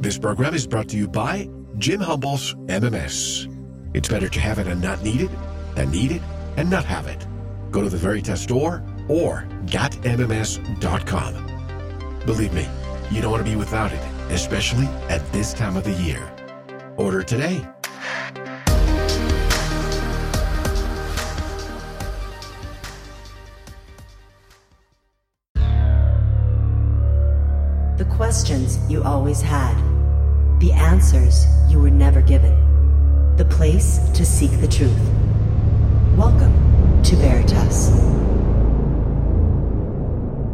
This program is brought to you by Jim Humble's MMS. It's better to have it and not need it than need it and not have it. Go to the Veritas store or gotmms.com. Believe me, you don't want to be without it, especially at this time of the year. Order today. The questions you always had, the answers you were never given, the place to seek the truth. Welcome to Veritas.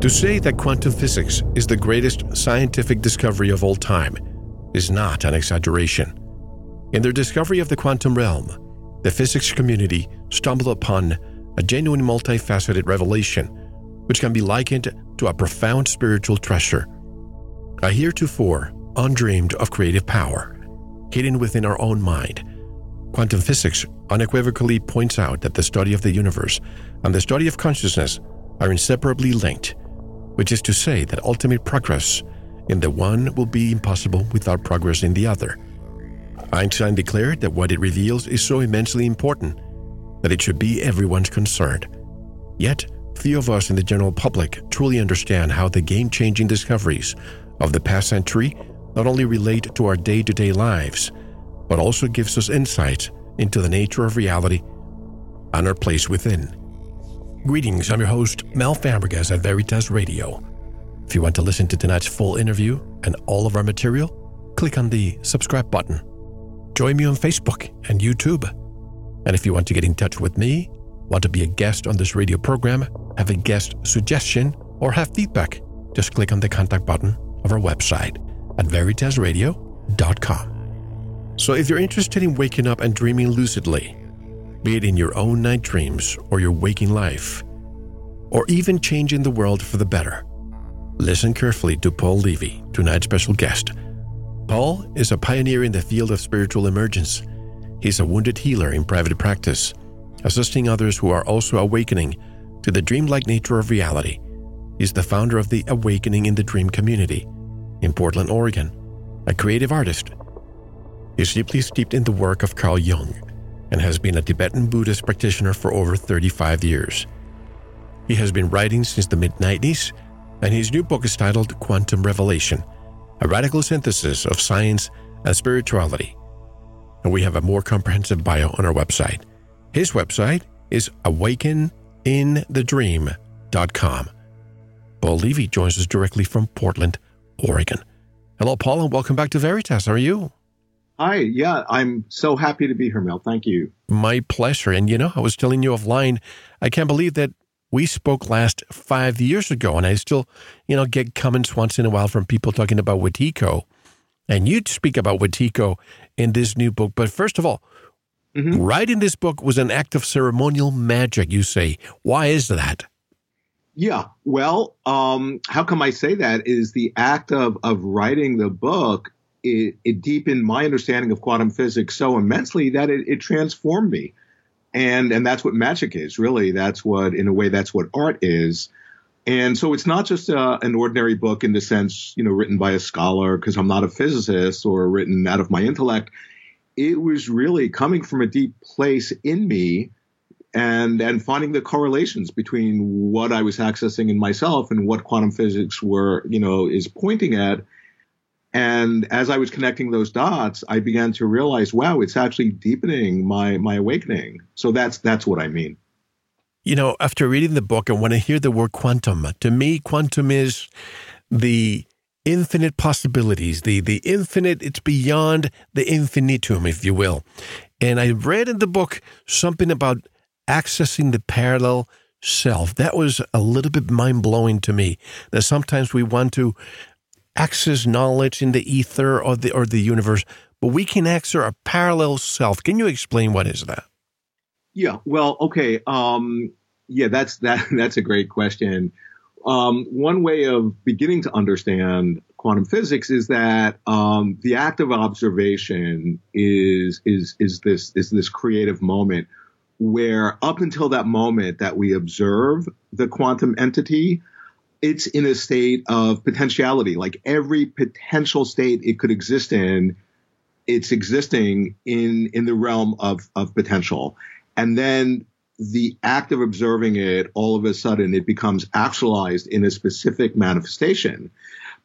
To say that quantum physics is the greatest scientific discovery of all time is not an exaggeration. In their discovery of the quantum realm, the physics community stumbled upon a genuine multifaceted revelation which can be likened to a profound spiritual treasure. A heretofore undreamed of creative power, hidden within our own mind. Quantum physics unequivocally points out that the study of the universe and the study of consciousness are inseparably linked, which is to say that ultimate progress in the one will be impossible without progress in the other. Einstein declared that what it reveals is so immensely important that it should be everyone's concern. Yet, few of us in the general public truly understand how the game changing discoveries of the past century not only relate to our day to day lives, but also gives us insights into the nature of reality and our place within. Greetings, I'm your host, Mel Fabregas at Veritas Radio. If you want to listen to tonight's full interview and all of our material, click on the subscribe button. Join me on Facebook and YouTube. And if you want to get in touch with me, want to be a guest on this radio program, have a guest suggestion, or have feedback, just click on the contact button of our website at veritasradio.com. So if you're interested in waking up and dreaming lucidly, be it in your own night dreams or your waking life, or even changing the world for the better, listen carefully to Paul Levy, tonight's special guest. Paul is a pioneer in the field of spiritual emergence. He's a wounded healer in private practice, assisting others who are also awakening to the dreamlike nature of reality. He's the founder of the Awakening in the Dream community in Portland, Oregon, a creative artist. is deeply steeped in the work of Carl Jung and has been a Tibetan Buddhist practitioner for over 35 years. He has been writing since the mid 90s, and his new book is titled Quantum Revelation A Radical Synthesis of Science and Spirituality. And we have a more comprehensive bio on our website. His website is awakeninthedream.com. Paul Levy joins us directly from Portland, Oregon. Hello, Paul, and welcome back to Veritas. How are you? Hi, yeah, I'm so happy to be here, Mel. Thank you. My pleasure. And you know, I was telling you offline, I can't believe that we spoke last five years ago, and I still, you know, get comments once in a while from people talking about Wetiko. And you'd speak about Wetiko in this new book. But first of all, mm-hmm. writing this book was an act of ceremonial magic, you say. Why is that? Yeah, well, um, how come I say that is the act of of writing the book. It, it deepened my understanding of quantum physics so immensely that it, it transformed me, and and that's what magic is really. That's what, in a way, that's what art is. And so it's not just a, an ordinary book in the sense, you know, written by a scholar because I'm not a physicist or written out of my intellect. It was really coming from a deep place in me and and finding the correlations between what I was accessing in myself and what quantum physics were, you know, is pointing at. And as I was connecting those dots, I began to realize, wow, it's actually deepening my my awakening. So that's that's what I mean. You know, after reading the book and when I hear the word quantum, to me, quantum is the infinite possibilities, the the infinite, it's beyond the infinitum, if you will. And I read in the book something about accessing the parallel self. That was a little bit mind blowing to me. That sometimes we want to access knowledge in the ether or the or the universe, but we can access our parallel self. Can you explain what is that? Yeah. Well, okay. Um, yeah, that's that. That's a great question. Um, one way of beginning to understand quantum physics is that um, the act of observation is is is this is this creative moment where up until that moment that we observe the quantum entity, it's in a state of potentiality. Like every potential state it could exist in, it's existing in in the realm of of potential. And then the act of observing it, all of a sudden, it becomes actualized in a specific manifestation.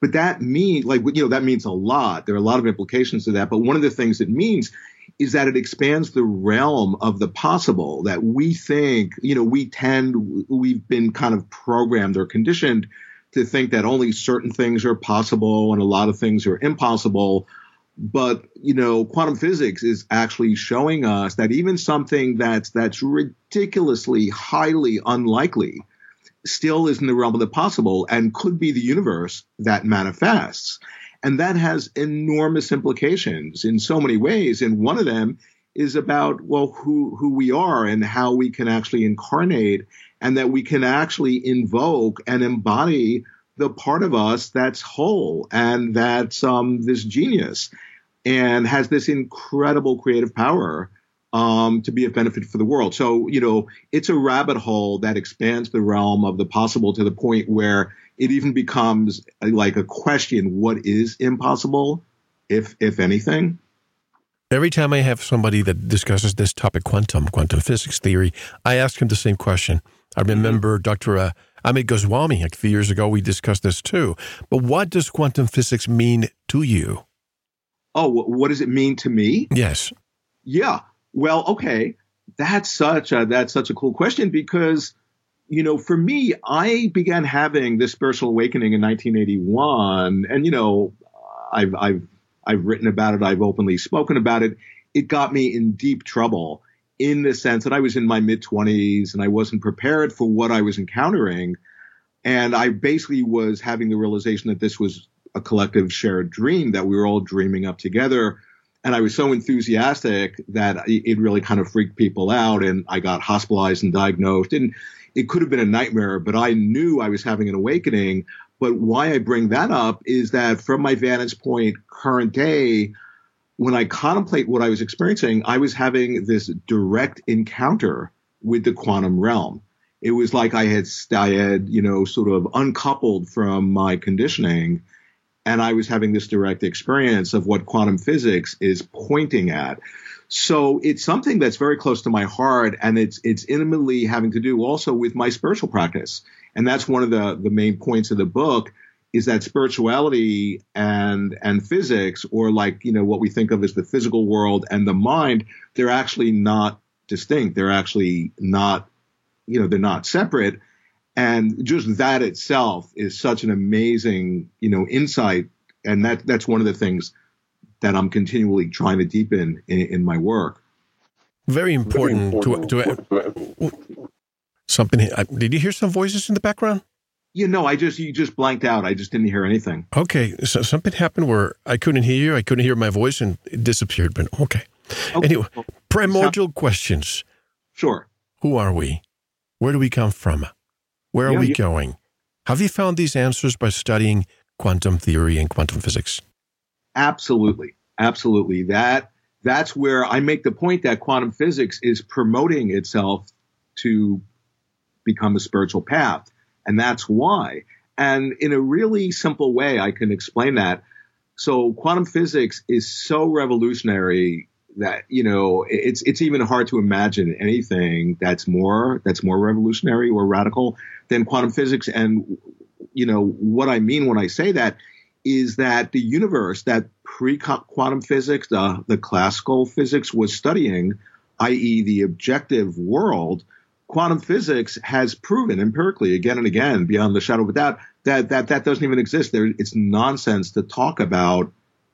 But that means, like, you know, that means a lot. There are a lot of implications to that. But one of the things it means is that it expands the realm of the possible that we think, you know, we tend, we've been kind of programmed or conditioned to think that only certain things are possible and a lot of things are impossible. But, you know, quantum physics is actually showing us that even something that's, that's ridiculously highly unlikely still is in the realm of the possible and could be the universe that manifests. And that has enormous implications in so many ways. And one of them is about, well, who, who we are and how we can actually incarnate and that we can actually invoke and embody the part of us that's whole and that's um, this genius and has this incredible creative power um, to be of benefit for the world. So, you know, it's a rabbit hole that expands the realm of the possible to the point where it even becomes like a question what is impossible, if, if anything? Every time I have somebody that discusses this topic, quantum, quantum physics theory, I ask him the same question. I remember mm-hmm. Dr. Uh, Amit Goswami, a few years ago, we discussed this too. But what does quantum physics mean to you? Oh, what does it mean to me? Yes. Yeah. Well, okay, that's such a that's such a cool question because you know, for me, I began having this spiritual awakening in 1981, and you know, I've I've I've written about it, I've openly spoken about it. It got me in deep trouble in the sense that I was in my mid 20s and I wasn't prepared for what I was encountering, and I basically was having the realization that this was a collective shared dream that we were all dreaming up together and I was so enthusiastic that it really kind of freaked people out. And I got hospitalized and diagnosed. And it could have been a nightmare, but I knew I was having an awakening. But why I bring that up is that from my vantage point, current day, when I contemplate what I was experiencing, I was having this direct encounter with the quantum realm. It was like I had, I had, you know, sort of uncoupled from my conditioning and I was having this direct experience of what quantum physics is pointing at. So it's something that's very close to my heart, and it's it's intimately having to do also with my spiritual practice, and that's one of the the main points of the book is that spirituality and and physics, or like you know what we think of as the physical world and the mind, they're actually not distinct. They're actually not, you know, they're not separate and just that itself is such an amazing, you know, insight. And that that's one of the things that I'm continually trying to deepen in, in my work. Very important, Very important to, to, something. Did you hear some voices in the background? You know, I just you just blanked out. I just didn't hear anything. Okay, so something happened where I couldn't hear you. I couldn't hear my voice, and it disappeared. But okay. okay. Anyway, primordial questions. Sure. Who are we? Where do we come from? Where are yeah, we yeah. going? Have you found these answers by studying quantum theory and quantum physics? Absolutely. Absolutely. That that's where I make the point that quantum physics is promoting itself to become a spiritual path. And that's why. And in a really simple way, I can explain that. So quantum physics is so revolutionary that you know it's it's even hard to imagine anything that's more that's more revolutionary or radical than quantum physics. And you know what i mean when i say that is that the universe that pre quantum physics the the classical physics was studying i.e. the objective world quantum physics has proven empirically again and again beyond the shadow of a doubt that that that doesn't even exist. There it's nonsense to talk about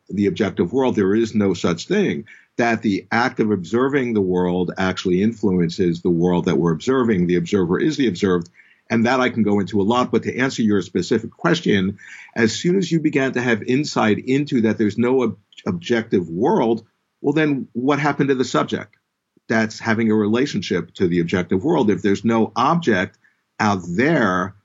the objective world. There is no such thing that the act of observing the world actually influences the world that we're observing. The observer is the observed. And that I can go into a lot. But to answer your specific question, as soon as you began to have insight into that there's no ob- objective world, well, then what happened to the subject? That's having a relationship to the objective world. If there's no object out there,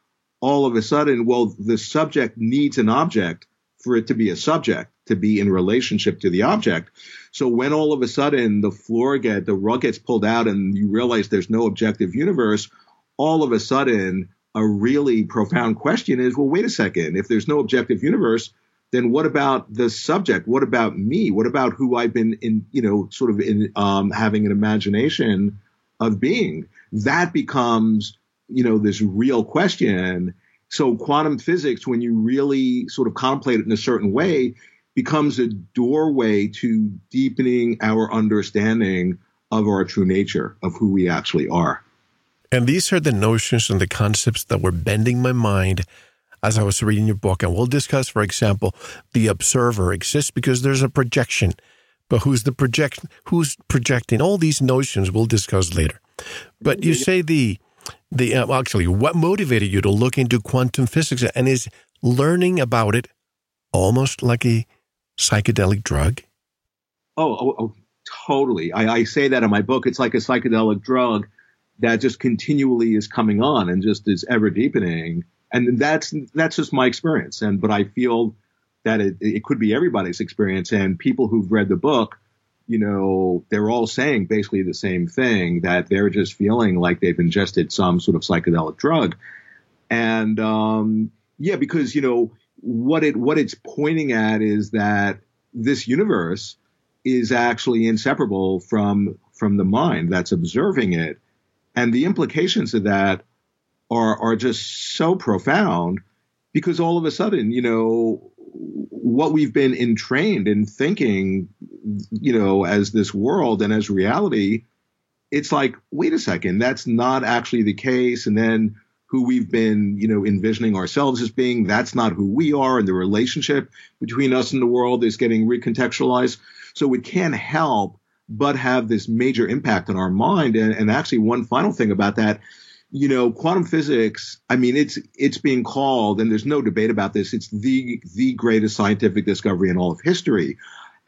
all of a sudden, well, the subject needs an object for it to be a subject, to be in relationship to the object. So when all of a sudden the floor get, the rug gets pulled out and you realize there's no objective universe, all of a sudden a really profound question is, well, wait a second. If there's no objective universe, then what about the subject? What about me? What about who I've been in, you know, sort of in um, having an imagination of being? That becomes, you know, this real question. So quantum physics, when you really sort of contemplate it in a certain way, becomes a doorway to deepening our understanding of our true nature, of who we actually are. And these are the notions and the concepts that were bending my mind as I was reading your book. And we'll discuss, for example, the observer exists because there's a projection. But who's the project? Who's projecting? All these notions we'll discuss later. But you say the the uh, actually what motivated you to look into quantum physics and is learning about it almost like a psychedelic drug? Oh, oh, oh totally. I, I say that in my book. It's like a psychedelic drug that just continually is coming on and just is ever deepening and that's that's just my experience. And but I feel that it, it could be everybody's experience. And people who've read the book, you know, they're all saying basically the same thing that they're just feeling like they've ingested some sort of psychedelic drug. And um, yeah, because you know what it what it's pointing at is that this universe is actually inseparable from from the mind that's observing it, and the implications of that are are just so profound because all of a sudden, you know, what we've been entrained in thinking, you know, as this world and as reality, it's like, wait a second, that's not actually the case. And then who we've been, you know, envisioning ourselves as being, that's not who we are. And the relationship between us and the world is getting recontextualized. So it can't help but have this major impact on our mind. And, and actually, one final thing about that you know, quantum physics, I mean, it's, it's being called, and there's no debate about this. It's the, the greatest scientific discovery in all of history.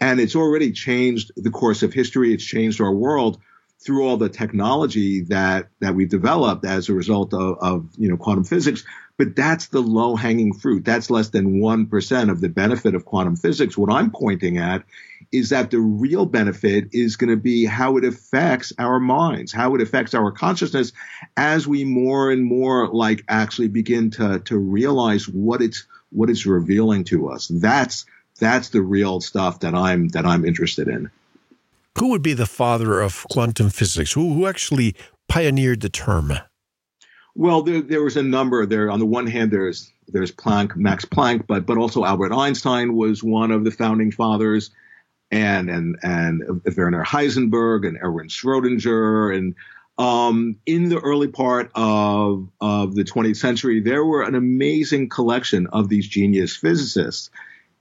And it's already changed the course of history. It's changed our world through all the technology that, that we've developed as a result of, of you know, quantum physics. But that's the low hanging fruit. That's less than 1% of the benefit of quantum physics. What I'm pointing at is that the real benefit is going to be how it affects our minds, how it affects our consciousness as we more and more like actually begin to, to realize what it's, what it's revealing to us. That's, that's the real stuff that I'm, that I'm interested in. Who would be the father of quantum physics? Who, who actually pioneered the term? Well, there, there was a number there. On the one hand, there's there's Planck, Max Planck, but but also Albert Einstein was one of the founding fathers and and and Werner Heisenberg and Erwin Schrodinger and um, in the early part of of the 20th century, there were an amazing collection of these genius physicists,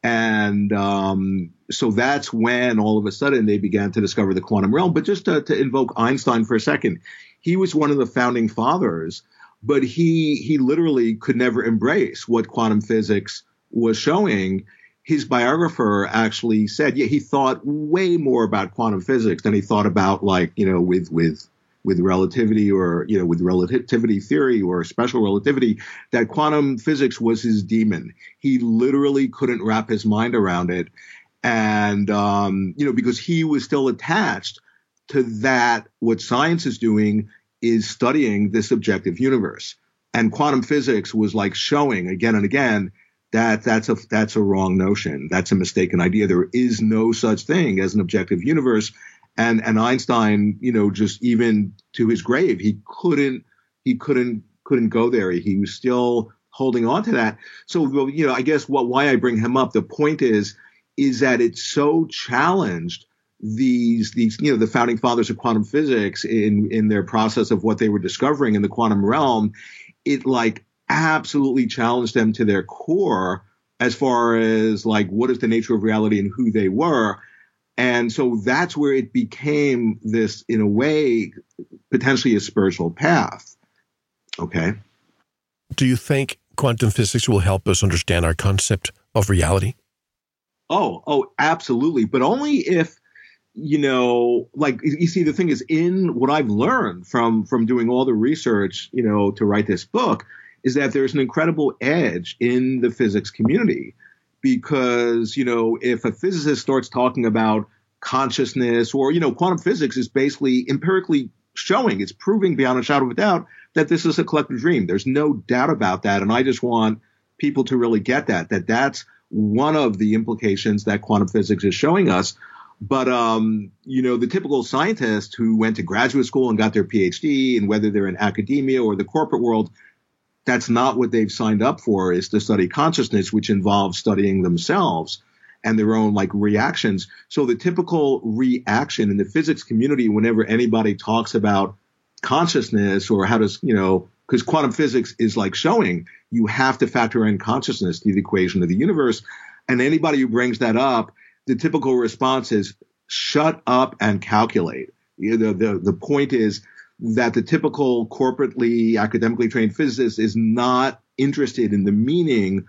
and um, so that's when all of a sudden they began to discover the quantum realm. But just to, to invoke Einstein for a second, he was one of the founding fathers, but he he literally could never embrace what quantum physics was showing his biographer actually said, yeah, he thought way more about quantum physics than he thought about like, you know, with, with, with relativity or, you know, with relativity theory or special relativity, that quantum physics was his demon. He literally couldn't wrap his mind around it. And, um, you know, because he was still attached to that, what science is doing is studying this objective universe. And quantum physics was like showing again and again that that's a that's a wrong notion. That's a mistaken idea. There is no such thing as an objective universe. And and Einstein, you know, just even to his grave, he couldn't he couldn't couldn't go there. He was still holding on to that. So you know, I guess what why I bring him up. The point is is that it's so challenged these these you know the founding fathers of quantum physics in in their process of what they were discovering in the quantum realm. It like absolutely challenged them to their core as far as like what is the nature of reality and who they were. And so that's where it became this, in a way, potentially a spiritual path. Okay. Do you think quantum physics will help us understand our concept of reality? Oh, oh, absolutely. But only if, you know, like you see, the thing is in what I've learned from, from doing all the research, you know, to write this book is that there's an incredible edge in the physics community because, you know, if a physicist starts talking about consciousness or, you know, quantum physics is basically empirically showing, it's proving beyond a shadow of a doubt that this is a collective dream. There's no doubt about that. And I just want people to really get that, that that's one of the implications that quantum physics is showing us. But, um, you know, the typical scientist who went to graduate school and got their PhD and whether they're in academia or the corporate world, that's not what they've signed up for is to study consciousness, which involves studying themselves and their own like reactions. So the typical reaction in the physics community, whenever anybody talks about consciousness or how does, you know, because quantum physics is like showing you have to factor in consciousness to the equation of the universe. And anybody who brings that up, the typical response is shut up and calculate. You know, the, the, the point is that the typical corporately academically trained physicist is not interested in the meaning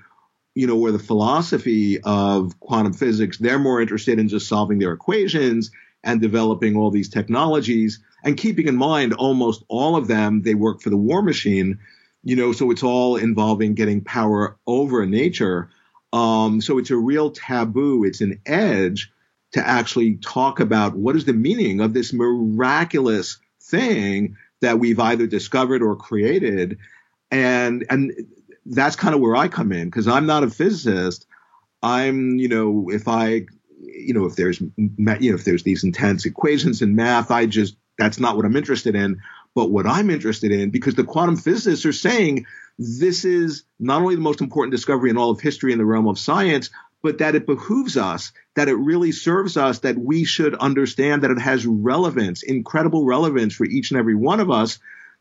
you know, or the philosophy of quantum physics, they're more interested in just solving their equations and developing all these technologies and keeping in mind almost all of them, they work for the war machine, you know, so it's all involving getting power over nature. Um, so it's a real taboo. It's an edge to actually talk about what is the meaning of this miraculous thing that we've either discovered or created. And, and that's kind of where I come in because I'm not a physicist. I'm, you know, if I, you know, if there's, you know, if there's these intense equations in math, I just, that's not what I'm interested in. But what I'm interested in, because the quantum physicists are saying this is not only the most important discovery in all of history in the realm of science, but that it behooves us, that it really serves us, that we should understand that it has relevance, incredible relevance for each and every one of us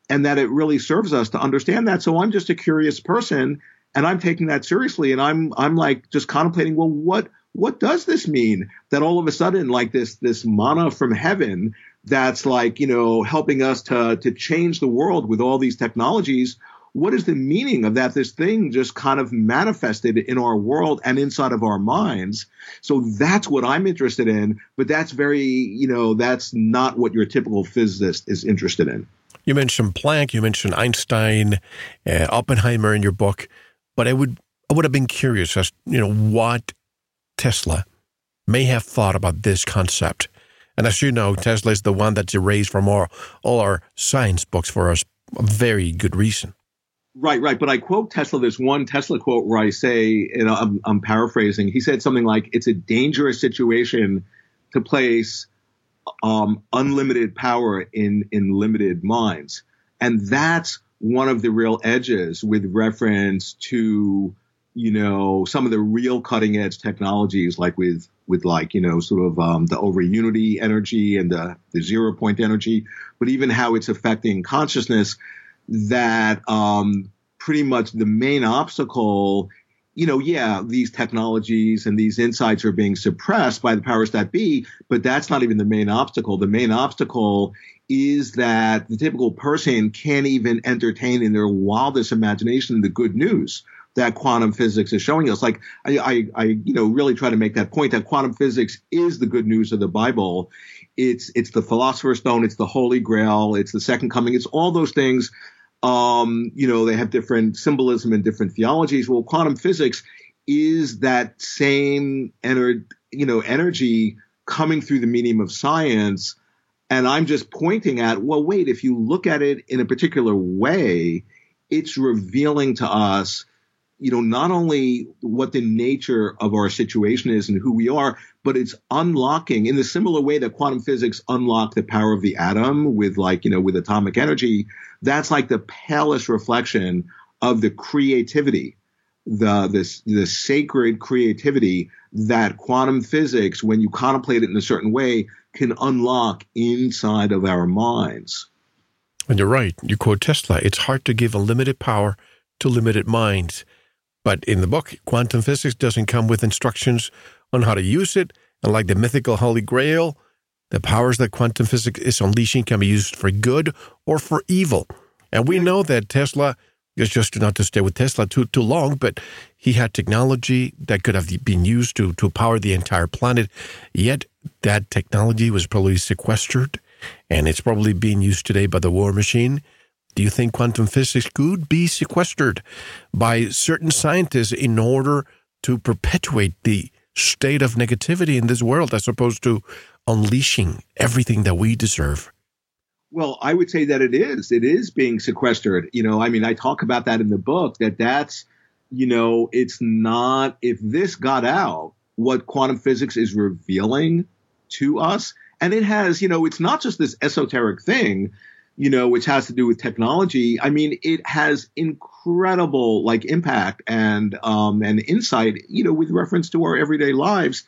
and that it really serves us to understand that. So I'm just a curious person and I'm taking that seriously. And I'm, I'm like just contemplating, well, what, what does this mean that all of a sudden, like this, this manna from heaven that's like, you know, helping us to, to change the world with all these technologies. What is the meaning of that? This thing just kind of manifested in our world and inside of our minds. So that's what I'm interested in. But that's very, you know, that's not what your typical physicist is interested in. You mentioned Planck, you mentioned Einstein, uh, Oppenheimer in your book, but I would I would have been curious as you know what Tesla may have thought about this concept. And as you know, Tesla is the one that's erased from all, all our science books for a very good reason. Right, right. But I quote Tesla. There's one Tesla quote where I say, and I'm, I'm paraphrasing. He said something like, "It's a dangerous situation to place um, unlimited power in in limited minds, and that's one of the real edges with reference to you know some of the real cutting edge technologies like with with like you know sort of um, the over unity energy and the the zero point energy but even how it's affecting consciousness that um, pretty much the main obstacle you know, yeah, these technologies and these insights are being suppressed by the powers that be, but that's not even the main obstacle. The main obstacle is that the typical person can't even entertain in their wildest imagination the good news that quantum physics is showing us. Like I, I, I, you know, really try to make that point that quantum physics is the good news of the Bible. It's, it's the philosopher's stone. It's the holy grail. It's the second coming. It's all those things um, you know, they have different symbolism and different theologies. Well, quantum physics is that same ener- you know, energy coming through the medium of science. And I'm just pointing at, well, wait, if you look at it in a particular way, it's revealing to us you know, not only what the nature of our situation is and who we are, but it's unlocking in the similar way that quantum physics unlocked the power of the atom with like, you know, with atomic energy. That's like the palest reflection of the creativity, the, this, the sacred creativity that quantum physics, when you contemplate it in a certain way, can unlock inside of our minds. And you're right. You quote Tesla. It's hard to give a limited power to limited minds. But in the book, quantum physics doesn't come with instructions on how to use it. And like the mythical Holy Grail, the powers that quantum physics is unleashing can be used for good or for evil. And we know that Tesla, it's just not to stay with Tesla too too long, but he had technology that could have been used to to power the entire planet. Yet that technology was probably sequestered, and it's probably being used today by the war machine. Do you think quantum physics could be sequestered by certain scientists in order to perpetuate the state of negativity in this world as opposed to unleashing everything that we deserve? Well, I would say that it is. It is being sequestered. You know, I mean, I talk about that in the book that that's, you know, it's not, if this got out, what quantum physics is revealing to us, and it has, you know, it's not just this esoteric thing, you know, which has to do with technology. I mean, it has incredible like impact and, um, and insight, you know, with reference to our everyday lives.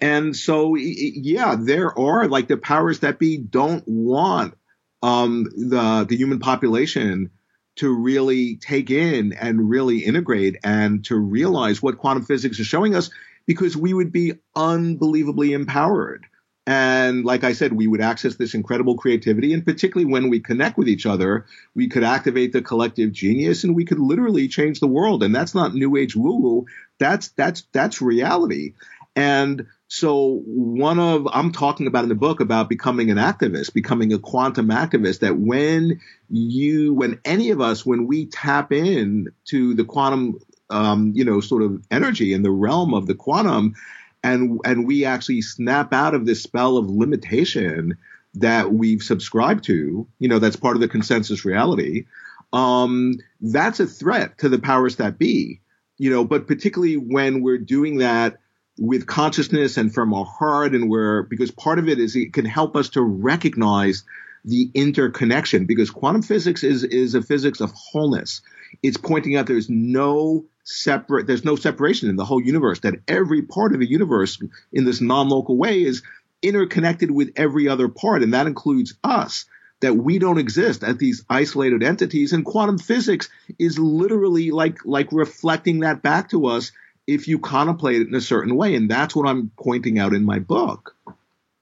And so, yeah, there are like the powers that be don't want um, the the human population to really take in and really integrate and to realize what quantum physics is showing us because we would be unbelievably empowered. And like I said, we would access this incredible creativity. And particularly when we connect with each other, we could activate the collective genius and we could literally change the world. And that's not new age woo woo. That's, that's, that's reality. And so one of I'm talking about in the book about becoming an activist, becoming a quantum activist that when you when any of us when we tap in to the quantum um, you know sort of energy in the realm of the quantum and and we actually snap out of this spell of limitation that we've subscribed to, you know, that's part of the consensus reality. Um, that's a threat to the powers that be, you know, but particularly when we're doing that with consciousness and from our heart and where because part of it is it can help us to recognize the interconnection because quantum physics is is a physics of wholeness it's pointing out there's no separate there's no separation in the whole universe that every part of the universe in this non-local way is interconnected with every other part and that includes us that we don't exist as these isolated entities and quantum physics is literally like like reflecting that back to us if you contemplate it in a certain way. And that's what I'm pointing out in my book.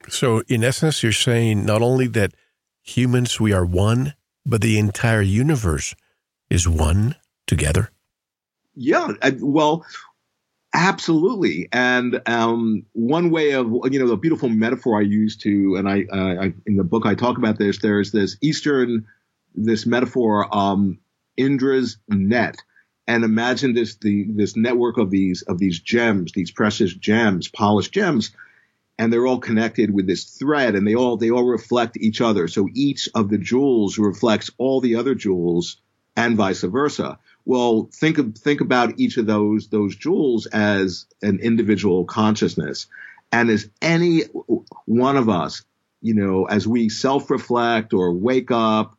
So, in essence, you're saying not only that humans, we are one, but the entire universe is one together? Yeah. Well, absolutely. And um, one way of, you know, the beautiful metaphor I use to, and I, uh, I, in the book I talk about this, there's this Eastern, this metaphor, um, Indra's net and imagine this the this network of these of these gems, these precious gems, polished gems, and they're all connected with this thread, and they all they all reflect each other. So each of the jewels reflects all the other jewels, and vice versa. Well, think of think about each of those those jewels as an individual consciousness, and as any one of us, you know, as we self reflect or wake up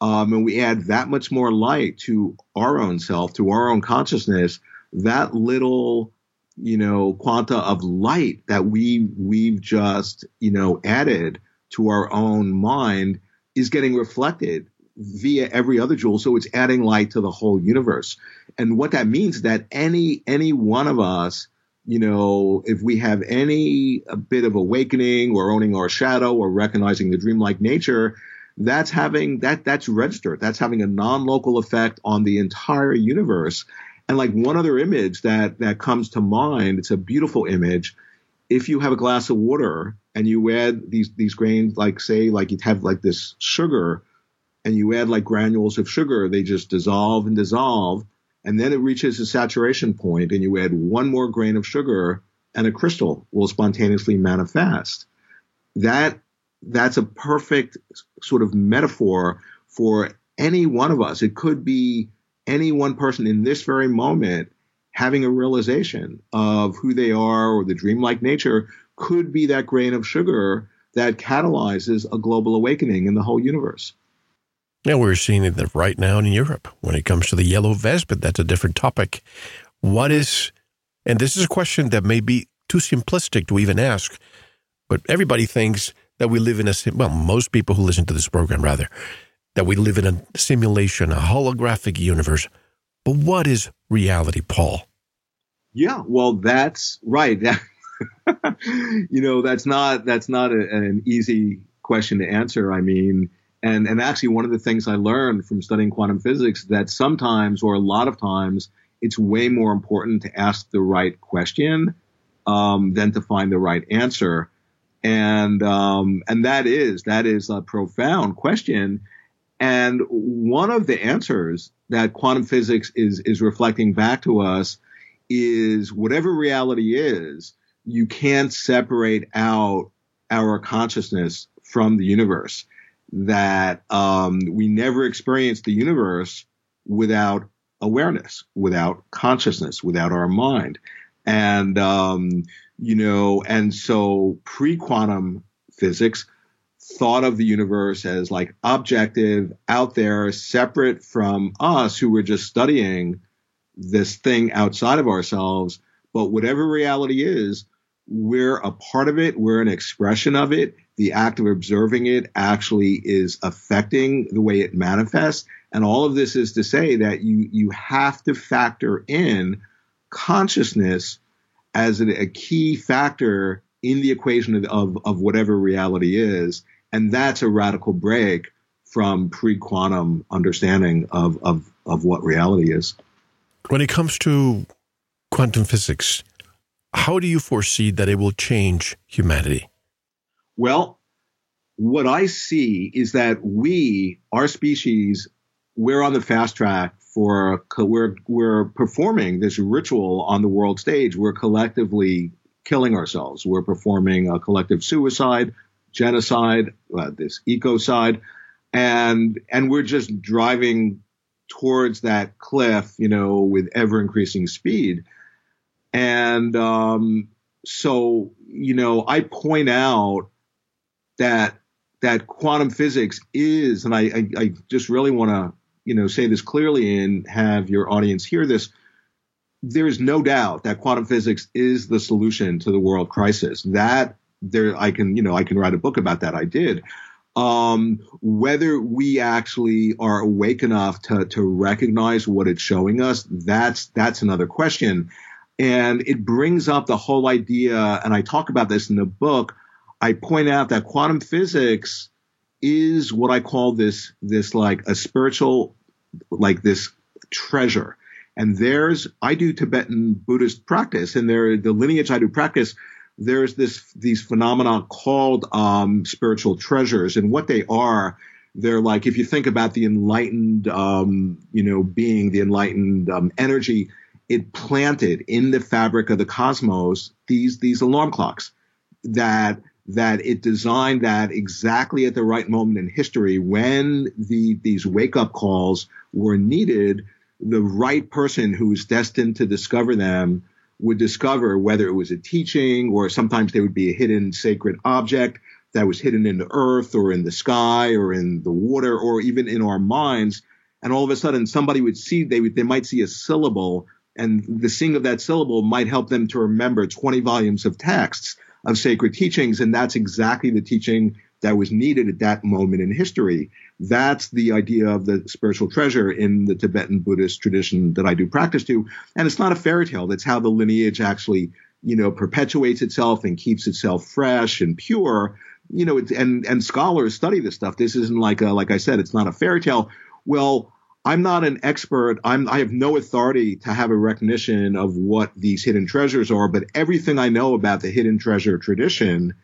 um, and we add that much more light to our own self, to our own consciousness, that little, you know, quanta of light that we we've just, you know, added to our own mind is getting reflected via every other jewel. So it's adding light to the whole universe. And what that means is that any any one of us, you know, if we have any a bit of awakening or owning our shadow or recognizing the dreamlike nature, that's having that that's registered. That's having a non-local effect on the entire universe. And like one other image that that comes to mind, it's a beautiful image. If you have a glass of water and you add these these grains, like say like you'd have like this sugar, and you add like granules of sugar, they just dissolve and dissolve, and then it reaches a saturation point, and you add one more grain of sugar, and a crystal will spontaneously manifest. That that's a perfect sort of metaphor for any one of us. It could be any one person in this very moment having a realization of who they are or the dreamlike nature could be that grain of sugar that catalyzes a global awakening in the whole universe. Yeah, we're seeing it right now in Europe when it comes to the yellow vest, but that's a different topic. What is, and this is a question that may be too simplistic to even ask, but everybody thinks that we live in a, well, most people who listen to this program, rather, that we live in a simulation, a holographic universe. But what is reality, Paul? Yeah, well, that's right. you know, that's not that's not a, an easy question to answer. I mean, and and actually, one of the things I learned from studying quantum physics that sometimes, or a lot of times, it's way more important to ask the right question um, than to find the right answer and um, and that is that is a profound question. And one of the answers that quantum physics is is reflecting back to us is whatever reality is, you can't separate out our consciousness from the universe. That um, we never experience the universe without awareness, without consciousness, without our mind. And, um, you know, and so pre quantum physics thought of the universe as like objective, out there, separate from us who were just studying this thing outside of ourselves. But whatever reality is, we're a part of it, we're an expression of it. The act of observing it actually is affecting the way it manifests. And all of this is to say that you, you have to factor in consciousness as a, key factor in the equation of, of, of whatever reality is. And that's a radical break from pre-quantum understanding of, of, of what reality is. When it comes to quantum physics, how do you foresee that it will change humanity? Well, what I see is that we, our species, we're on the fast track for we're we're performing this ritual on the world stage. We're collectively killing ourselves. We're performing a collective suicide, genocide, uh, this ecocide, and and we're just driving towards that cliff, you know, with ever increasing speed. And um, so, you know, I point out that that quantum physics is, and I, I, I just really want to, you know, say this clearly and have your audience hear this. There is no doubt that quantum physics is the solution to the world crisis. That there, I can, you know, I can write a book about that. I did. Um, whether we actually are awake enough to to recognize what it's showing us, that's that's another question. And it brings up the whole idea, and I talk about this in the book. I point out that quantum physics is what I call this, this like a spiritual, like this treasure. And there's, I do Tibetan Buddhist practice, and there, the lineage I do practice, there's this, these phenomena called um, spiritual treasures, and what they are, they're like if you think about the enlightened, um, you know, being, the enlightened um, energy, it planted in the fabric of the cosmos these these alarm clocks that that it designed that exactly at the right moment in history when the these wake up calls were needed the right person who was destined to discover them would discover whether it was a teaching or sometimes there would be a hidden sacred object that was hidden in the earth or in the sky or in the water or even in our minds. And all of a sudden somebody would see they would, they might see a syllable and the seeing of that syllable might help them to remember 20 volumes of texts of sacred teachings. And that's exactly the teaching that was needed at that moment in history. That's the idea of the spiritual treasure in the Tibetan Buddhist tradition that I do practice to. And it's not a fairy tale. That's how the lineage actually, you know, perpetuates itself and keeps itself fresh and pure. You know, and, and scholars study this stuff. This isn't like a, like I said, it's not a fairy tale. Well, I'm not an expert. I'm, I have no authority to have a recognition of what these hidden treasures are, but everything I know about the hidden treasure tradition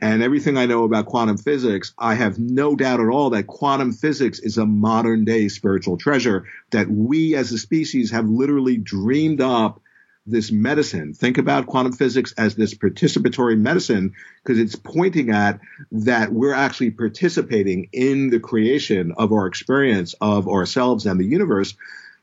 and everything I know about quantum physics, I have no doubt at all that quantum physics is a modern day spiritual treasure that we as a species have literally dreamed up this medicine. Think about quantum physics as this participatory medicine because it's pointing at that we're actually participating in the creation of our experience of ourselves and the universe.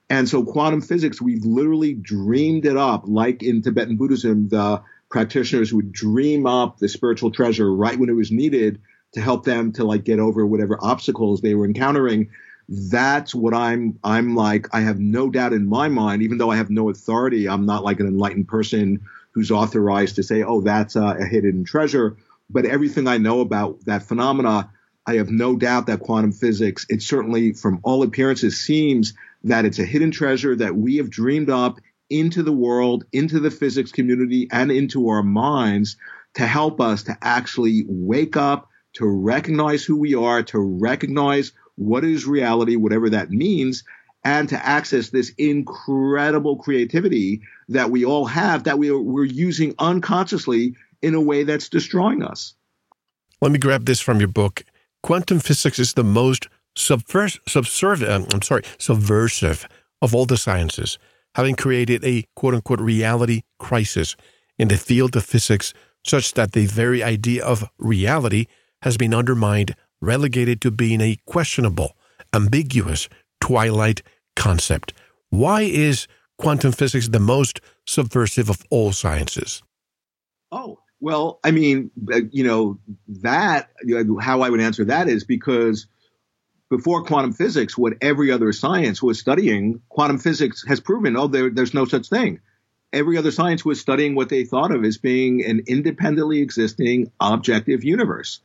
And so quantum physics, we've literally dreamed it up like in Tibetan Buddhism, the practitioners would dream up the spiritual treasure right when it was needed to help them to like get over whatever obstacles they were encountering that's what I'm I'm like I have no doubt in my mind even though I have no authority I'm not like an enlightened person who's authorized to say oh that's a, a hidden treasure. But everything I know about that phenomena I have no doubt that quantum physics it certainly from all appearances seems that it's a hidden treasure that we have dreamed up into the world into the physics community and into our minds to help us to actually wake up to recognize who we are to recognize what is reality, whatever that means, and to access this incredible creativity that we all have that we are, we're using unconsciously in a way that's destroying us. Let me grab this from your book. Quantum physics is the most subvers- subserv- um, I'm sorry, subversive of all the sciences, having created a quote unquote reality crisis in the field of physics such that the very idea of reality has been undermined relegated to being a questionable, ambiguous, twilight concept. Why is quantum physics the most subversive of all sciences? Oh, well, I mean, uh, you know, that, how I would answer that is because before quantum physics, what every other science was studying, quantum physics has proven, oh, there, there's no such thing. Every other science was studying what they thought of as being an independently existing objective universe.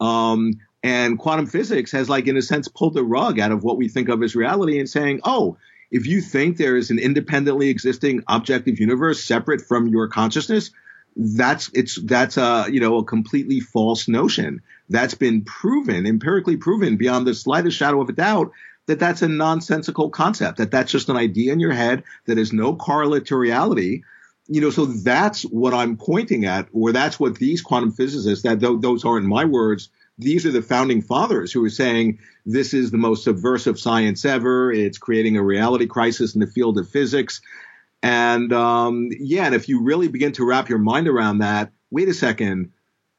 Um, and quantum physics has, like, in a sense, pulled the rug out of what we think of as reality and saying, oh, if you think there is an independently existing objective universe separate from your consciousness, that's it's that's a you know a completely false notion. That's been proven, empirically proven, beyond the slightest shadow of a doubt that that's a nonsensical concept. That that's just an idea in your head that has no correlate to reality. You know, so that's what I'm pointing at, or that's what these quantum physicists that th- those aren't my words these are the founding fathers who are saying this is the most subversive science ever. It's creating a reality crisis in the field of physics. And um, yeah, and if you really begin to wrap your mind around that, wait a second.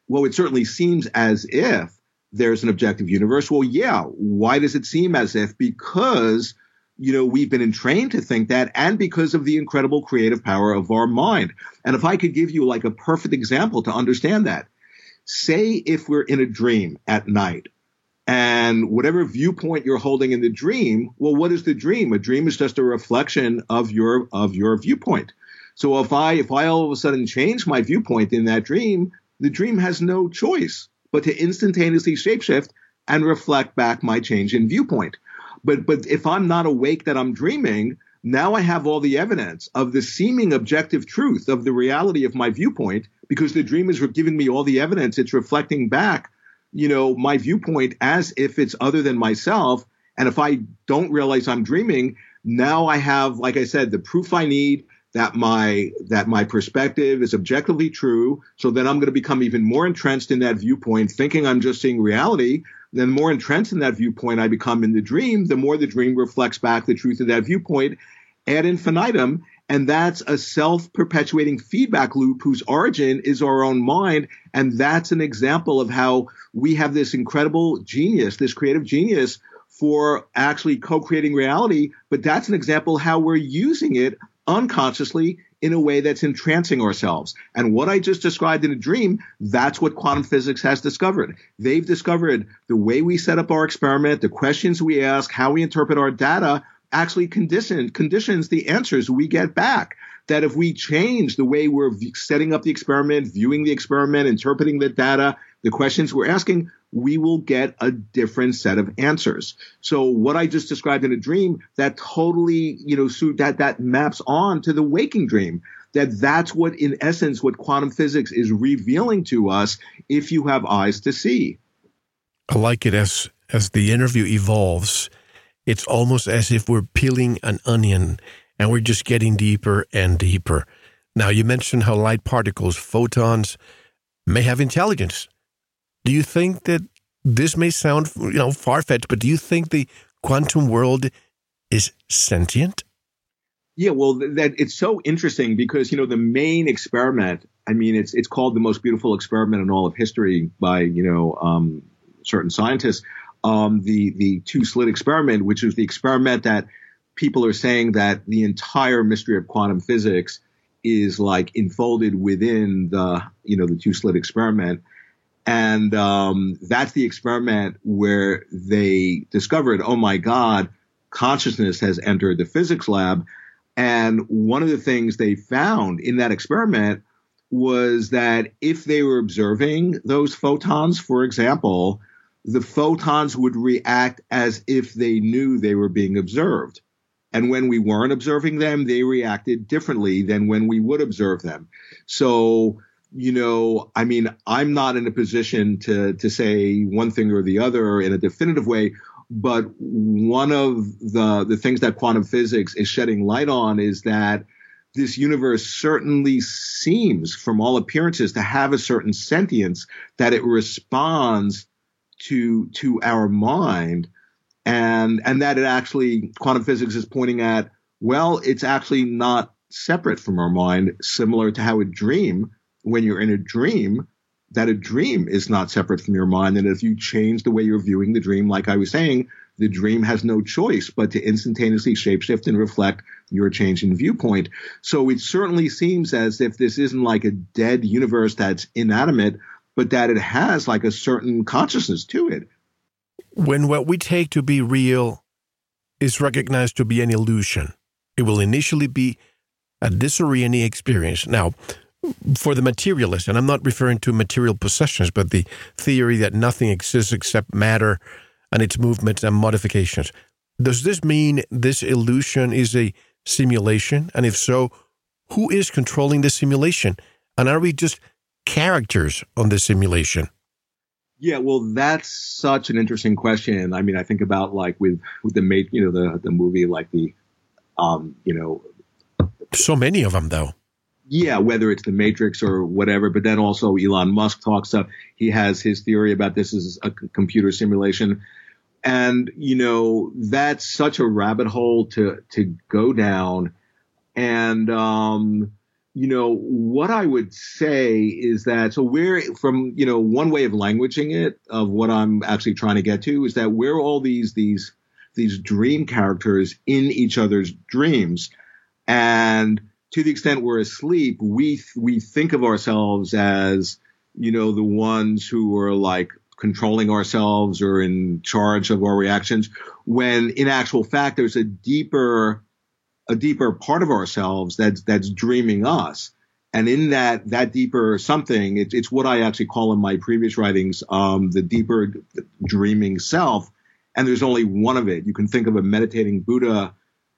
Well, it certainly seems as if there's an objective universe. Well, yeah. Why does it seem as if? Because you know, we've been entrained to think that and because of the incredible creative power of our mind. And if I could give you like a perfect example to understand that, say if we're in a dream at night and whatever viewpoint you're holding in the dream, well, what is the dream? A dream is just a reflection of your, of your viewpoint. So if I, if I all of a sudden change my viewpoint in that dream, the dream has no choice but to instantaneously shapeshift and reflect back my change in viewpoint. But, but if I'm not awake that I'm dreaming, now I have all the evidence of the seeming objective truth of the reality of my viewpoint because the dream is giving me all the evidence. It's reflecting back, you know, my viewpoint as if it's other than myself. And if I don't realize I'm dreaming, now I have, like I said, the proof I need that my that my perspective is objectively true. So then I'm going to become even more entrenched in that viewpoint, thinking I'm just seeing reality. Then more entrenched in that viewpoint I become in the dream, the more the dream reflects back the truth of that viewpoint ad infinitum. And that's a self perpetuating feedback loop whose origin is our own mind. And that's an example of how we have this incredible genius, this creative genius for actually co creating reality. But that's an example how we're using it unconsciously in a way that's entrancing ourselves. And what I just described in a dream, that's what quantum physics has discovered. They've discovered the way we set up our experiment, the questions we ask, how we interpret our data actually condition, conditions the answers we get back. That if we change the way we're setting up the experiment, viewing the experiment, interpreting the data, the questions we're asking, we will get a different set of answers. So what I just described in a dream, that totally, you know, so that, that maps on to the waking dream. That that's what, in essence, what quantum physics is revealing to us if you have eyes to see. I like it as, as the interview evolves it's almost as if we're peeling an onion and we're just getting deeper and deeper. Now, you mentioned how light particles, photons, may have intelligence. Do you think that this may sound, you know, far fetched, but do you think the quantum world is sentient? Yeah, well, that it's so interesting because you know the main experiment. I mean, it's it's called the most beautiful experiment in all of history by you know um, certain scientists um, the the two slit experiment, which is the experiment that people are saying that the entire mystery of quantum physics is like enfolded within the you know the two slit experiment. And um, that's the experiment where they discovered, oh my God, consciousness has entered the physics lab. And one of the things they found in that experiment was that if they were observing those photons, for example, the photons would react as if they knew they were being observed. And when we weren't observing them, they reacted differently than when we would observe them. So, you know, I mean, I'm not in a position to, to say one thing or the other in a definitive way, but one of the, the things that quantum physics is shedding light on is that this universe certainly seems, from all appearances, to have a certain sentience that it responds to to our mind and and that it actually quantum physics is pointing at well it's actually not separate from our mind similar to how a dream when you're in a dream that a dream is not separate from your mind. And if you change the way you're viewing the dream, like I was saying, the dream has no choice but to instantaneously shapeshift and reflect your change in viewpoint. So it certainly seems as if this isn't like a dead universe that's inanimate, but that it has like a certain consciousness to it. When what we take to be real is recognized to be an illusion, it will initially be a disorienting experience. Now, for the materialist, and I'm not referring to material possessions, but the theory that nothing exists except matter and its movements and modifications. Does this mean this illusion is a simulation? And if so, who is controlling the simulation? And are we just characters on the simulation? Yeah, well, that's such an interesting question. I mean, I think about like with with the mate, you know, the the movie like the, um, you know, so many of them though yeah, whether it's the Matrix or whatever, but then also Elon Musk talks up. He has his theory about this is a computer simulation, and you know that's such a rabbit hole to to go down. And um, you know what I would say is that so we're from you know one way of languaging it of what I'm actually trying to get to is that we're all these these these dream characters in each other's dreams, and to the extent we're asleep, we we think of ourselves as you know the ones who are like controlling ourselves or in charge of our reactions when in actual fact there's a deeper a deeper part of ourselves that's that's dreaming us. And in that that deeper something it, it's what i actually call in my previous writings um, the deeper dreaming self. And there's only one of it. You can think of a meditating buddha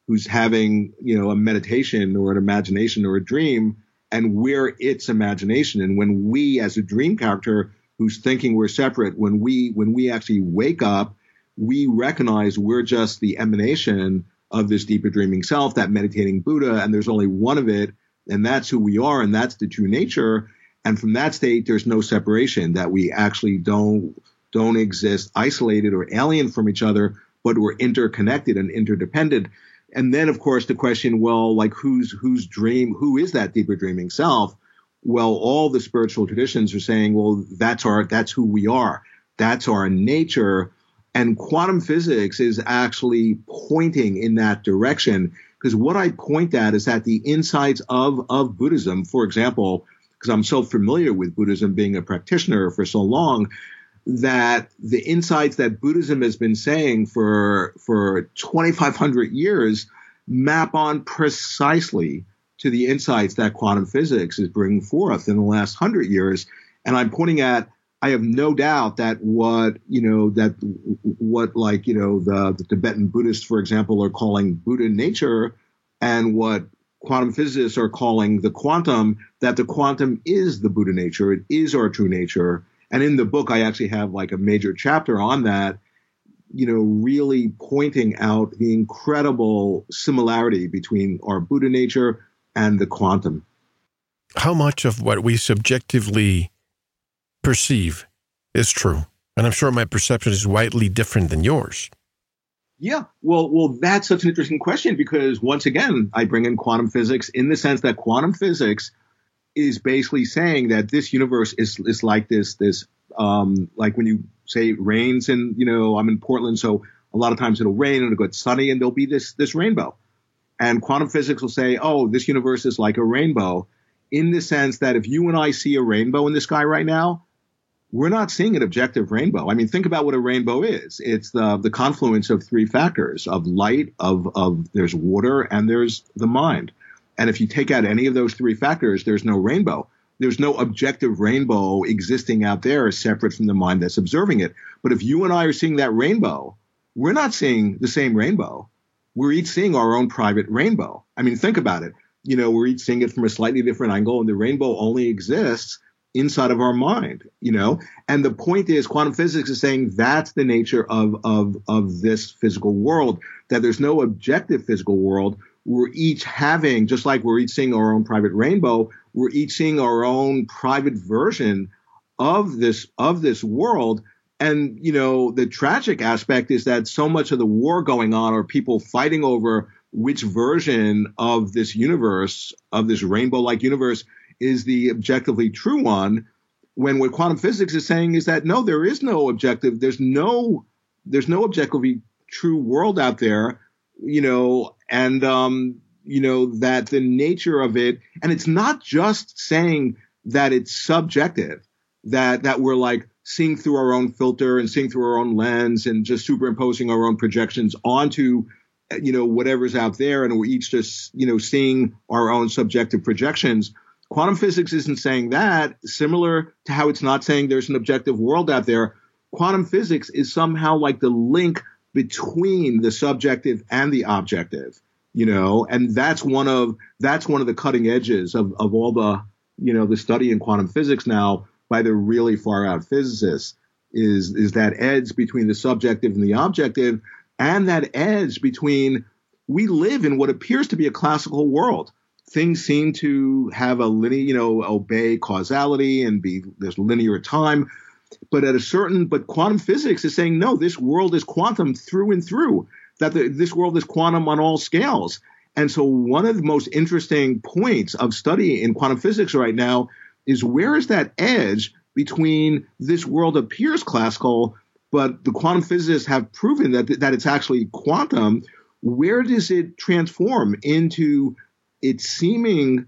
who's having, you know, a meditation or an imagination or a dream, and we're its imagination. And when we, as a dream character who's thinking we're separate, when we when we actually wake up, we recognize we're just the emanation of this deeper dreaming self, that meditating Buddha, and there's only one of it, and that's who we are, and that's the true nature. And from that state, there's no separation. That we actually don't don't exist isolated or alien from each other, but we're interconnected and interdependent and then of course the question, well, like who's whose dream, who is that deeper dreaming self? Well, all the spiritual traditions are saying, well, that's our, that's who we are. That's our nature. And quantum physics is actually pointing in that direction. Because what I point at is that the insights of, of Buddhism, for example, because I'm so familiar with Buddhism being a practitioner for so long, that the insights that Buddhism has been saying for for 2,500 years map on precisely to the insights that quantum physics is bringing forth in the last hundred years. And I'm pointing at, I have no doubt that what, you know, that what like, you know, the, the Tibetan Buddhists, for example, are calling Buddha nature and what quantum physicists are calling the quantum, that the quantum is the Buddha nature. It is our true nature. And in the book, I actually have like a major chapter on that, you know, really pointing out the incredible similarity between our Buddha nature and the quantum. How much of what we subjectively perceive is true? And I'm sure my perception is widely different than yours. Yeah, well, well, that's such an interesting question because once again, I bring in quantum physics in the sense that quantum physics is basically saying that this universe is is like this this um, like when you say it rains and you know I'm in Portland, so a lot of times it'll rain and it'll get sunny and there'll be this this rainbow. And quantum physics will say, oh, this universe is like a rainbow, in the sense that if you and I see a rainbow in the sky right now, we're not seeing an objective rainbow. I mean, think about what a rainbow is. It's the the confluence of three factors of light, of of there's water, and there's the mind. And if you take out any of those three factors, there's no rainbow. There's no objective rainbow existing out there separate from the mind that's observing it. But if you and I are seeing that rainbow, we're not seeing the same rainbow. We're each seeing our own private rainbow. I mean, think about it. You know, we're each seeing it from a slightly different angle, and the rainbow only exists inside of our mind, you know? And the point is quantum physics is saying that's the nature of, of, of this physical world, that there's no objective physical world we're each having, just like we're each seeing our own private rainbow, we're each seeing our own private version of this of this world. And you know, the tragic aspect is that so much of the war going on are people fighting over which version of this universe, of this rainbow-like universe, is the objectively true one. when what quantum physics is saying is that no, there is no objective. There's no there's no objectively true world out there, you know, and um, you know that the nature of it, and it's not just saying that it's subjective, that that we're like seeing through our own filter and seeing through our own lens and just superimposing our own projections onto you know whatever's out there and we're each just you know seeing our own subjective projections quantum physics isn't saying that. Similar to how it's not saying there's an objective world out there quantum physics is somehow like the link between the subjective and the objective you know? And that's one of that's one of the cutting edges of of all the you know the study in quantum physics now by the really far out physicists is is that edge between the subjective and the objective and that edge between we live in what appears to be a classical world things seem to have a linear you know obey causality and be there's linear time but at a certain but quantum physics is saying no this world is quantum through and through that the, this world is quantum on all scales and so one of the most interesting points of study in quantum physics right now is where is that edge between this world appears classical, but the quantum physicists have proven that, that it's actually quantum. Where does it transform into its seeming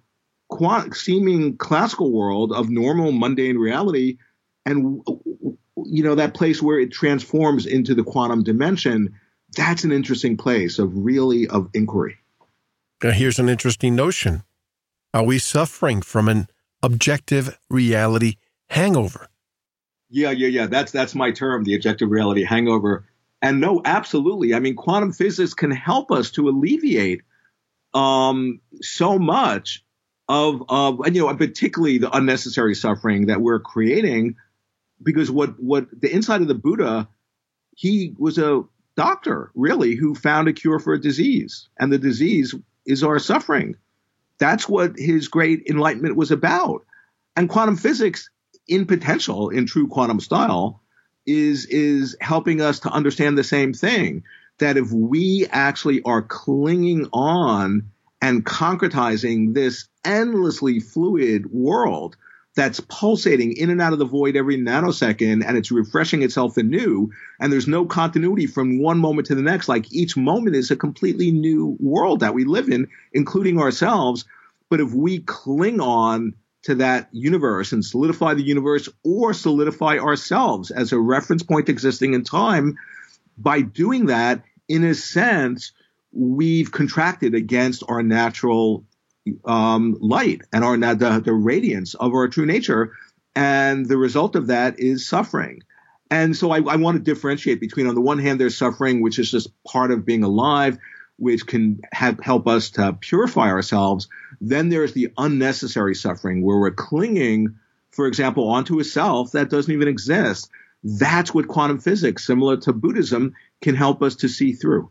seeming classical world of normal mundane reality and you know that place where it transforms into the quantum dimension that's an interesting place of really of inquiry now here's an interesting notion are we suffering from an objective reality hangover. Yeah, yeah, yeah. That's that's my term, the objective reality hangover. And no, absolutely. I mean, quantum physics can help us to alleviate um, so much of of and, you know, particularly the unnecessary suffering that we're creating. Because what what the inside of the Buddha, he was a doctor really who found a cure for a disease, and the disease is our suffering. That's what his great enlightenment was about. And quantum physics, in potential, in true quantum style, is is helping us to understand the same thing. That if we actually are clinging on and concretizing this endlessly fluid world that's pulsating in and out of the void every nanosecond and it's refreshing itself anew and there's no continuity from one moment to the next like each moment is a completely new world that we live in including ourselves but if we cling on to that universe and solidify the universe or solidify ourselves as a reference point existing in time by doing that in a sense we've contracted against our natural um, light and our the, the radiance of our true nature, and the result of that is suffering. And so I, I want to differentiate between, on the one hand, there's suffering, which is just part of being alive, which can have, help us to purify ourselves. Then there's the unnecessary suffering where we're clinging, for example, onto a self that doesn't even exist. That's what quantum physics, similar to Buddhism, can help us to see through.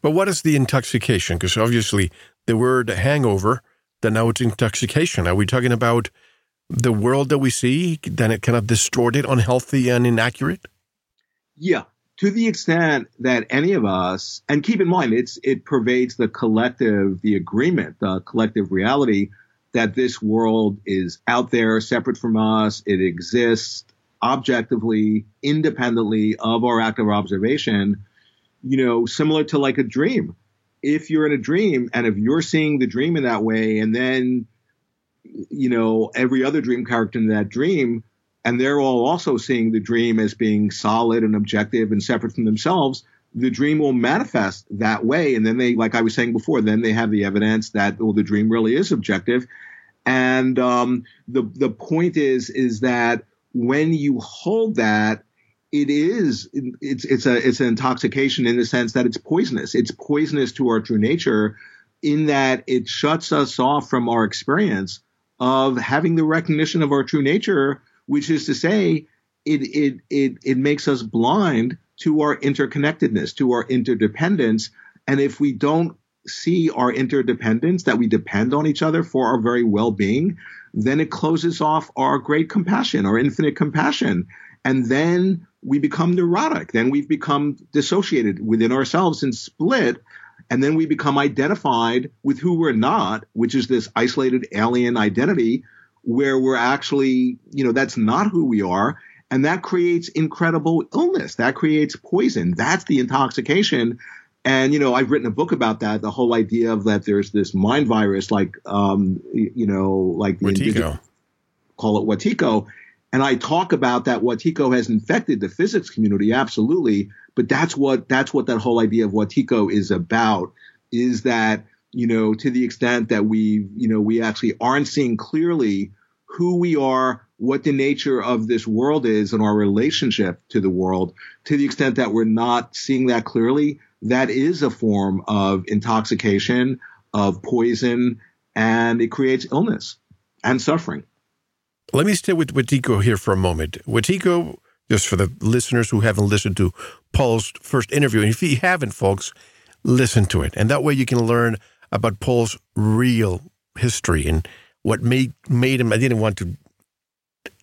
But what is the intoxication? Because obviously the word hangover, then now it's intoxication. Are we talking about the world that we see, then it kind of distorted, unhealthy, and inaccurate? Yeah, to the extent that any of us, and keep in mind, it's it pervades the collective, the agreement, the collective reality that this world is out there, separate from us. It exists objectively, independently of our active observation you know, similar to like a dream. If you're in a dream and if you're seeing the dream in that way, and then, you know, every other dream character in that dream, and they're all also seeing the dream as being solid and objective and separate from themselves, the dream will manifest that way. And then they, like I was saying before, then they have the evidence that, well, the dream really is objective. And um, the the point is is that when you hold that it is it's it's a it's an intoxication in the sense that it's poisonous. It's poisonous to our true nature in that it shuts us off from our experience of having the recognition of our true nature, which is to say, it it it it makes us blind to our interconnectedness, to our interdependence. And if we don't see our interdependence, that we depend on each other for our very well-being, then it closes off our great compassion, our infinite compassion. And then we become neurotic. Then we've become dissociated within ourselves and split. And then we become identified with who we're not, which is this isolated alien identity, where we're actually, you know, that's not who we are. And that creates incredible illness. That creates poison. That's the intoxication. And, you know, I've written a book about that. The whole idea of that there's this mind virus, like, um, you know, like the Wetiko. call it Wetiko. And I talk about that Wetiko has infected the physics community, absolutely. But that's what that's what that whole idea of Wetiko is about. Is that you know to the extent that we you know we actually aren't seeing clearly who we are, what the nature of this world is, and our relationship to the world. To the extent that we're not seeing that clearly, that is a form of intoxication, of poison, and it creates illness and suffering. Let me stay with Wetiko here for a moment. Wetiko, just for the listeners who haven't listened to Paul's first interview, and if you haven't, folks, listen to it. And that way you can learn about Paul's real history and what made made him. I didn't want to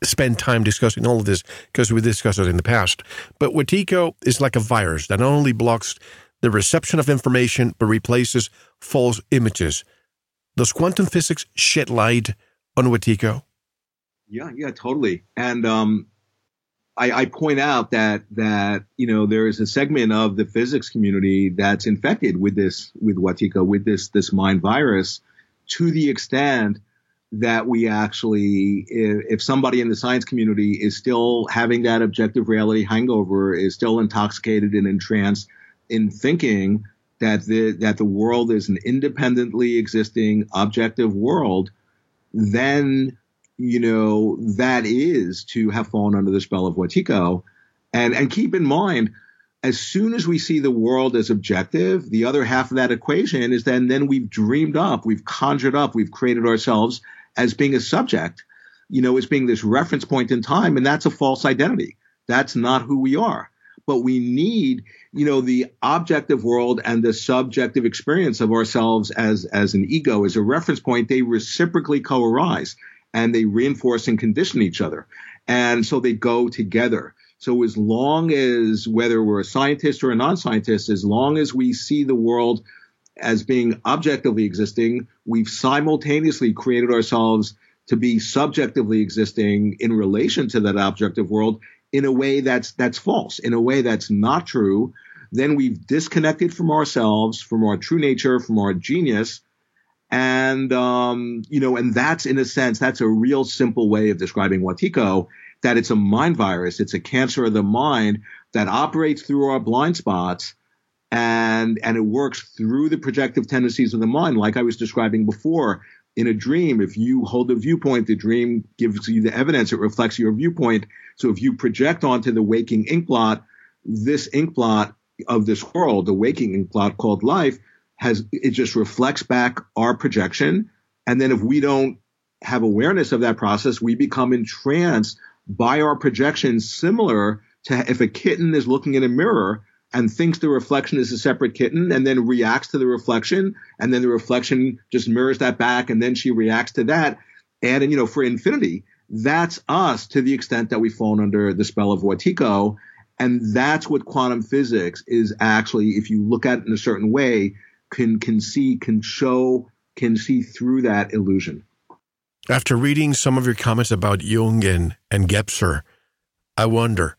spend time discussing all of this because we discussed it in the past. But Wetiko is like a virus that not only blocks the reception of information but replaces false images. Does quantum physics shed light on Wetiko? Yeah, yeah, totally. And um, I, I, point out that that you know there is a segment of the physics community that's infected with this with Wetiko with this this mind virus to the extent that we actually if, somebody in the science community is still having that objective reality hangover is still intoxicated and entranced in thinking that the that the world is an independently existing objective world then you know, that is to have fallen under the spell of Wetiko. And, and keep in mind, as soon as we see the world as objective, the other half of that equation is then, then we've dreamed up, we've conjured up, we've created ourselves as being a subject, you know, as being this reference point in time. And that's a false identity. That's not who we are. But we need, you know, the objective world and the subjective experience of ourselves as, as an ego, as a reference point. They reciprocally co-arise and they reinforce and condition each other. And so they go together. So as long as whether we're a scientist or a non-scientist, as long as we see the world as being objectively existing, we've simultaneously created ourselves to be subjectively existing in relation to that objective world in a way that's that's false, in a way that's not true. Then we've disconnected from ourselves, from our true nature, from our genius, and, um, you know, and that's in a sense, that's a real simple way of describing Wetiko, that it's a mind virus. It's a cancer of the mind that operates through our blind spots and, and it works through the projective tendencies of the mind. Like I was describing before, in a dream, if you hold a viewpoint, the dream gives you the evidence. It reflects your viewpoint. So if you project onto the waking ink blot, this ink blot of this world, the waking ink blot called life, has it just reflects back our projection. And then if we don't have awareness of that process, we become entranced by our projection, similar to if a kitten is looking in a mirror and thinks the reflection is a separate kitten and then reacts to the reflection and then the reflection just mirrors that back and then she reacts to that. And, you know, for infinity, that's us to the extent that we've fallen under the spell of Wetiko. And that's what quantum physics is actually, if you look at it in a certain way, can can see can show can see through that illusion. After reading some of your comments about Jung and, and Gebser, I wonder,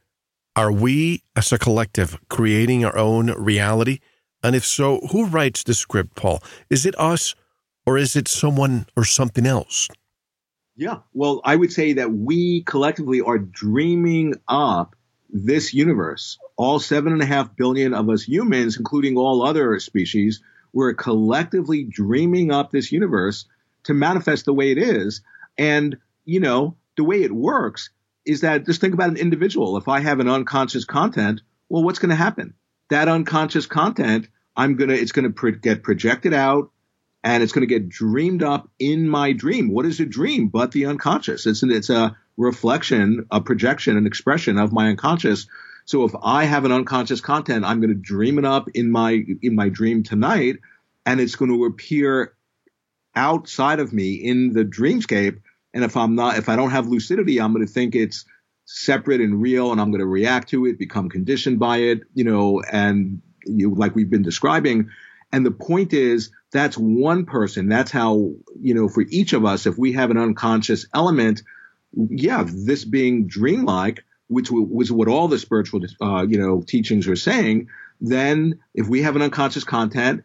are we as a collective creating our own reality? And if so, who writes the script, Paul? Is it us or is it someone or something else? Yeah, well, I would say that we collectively are dreaming up this universe. All seven and a half billion of us humans, including all other species, we're collectively dreaming up this universe to manifest the way it is. And, you know, the way it works is that just think about an individual. If I have an unconscious content, well, what's going to happen? That unconscious content, I'm going to, it's going to get projected out and it's going to get dreamed up in my dream. What is a dream but the unconscious? It's, an, it's a reflection, a projection, an expression of my unconscious. So if I have an unconscious content, I'm going to dream it up in my in my dream tonight, and it's going to appear outside of me in the dreamscape. And if I'm not, if I don't have lucidity, I'm going to think it's separate and real, and I'm going to react to it, become conditioned by it, you know, and you like we've been describing. And the point is, that's one person. That's how, you know, for each of us, if we have an unconscious element, yeah, this being dreamlike, which was what all the spiritual, uh, you know, teachings are saying, then if we have an unconscious content,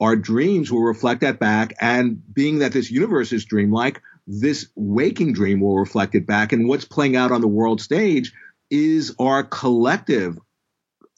our dreams will reflect that back. And being that this universe is dreamlike, this waking dream will reflect it back. And what's playing out on the world stage is our collective,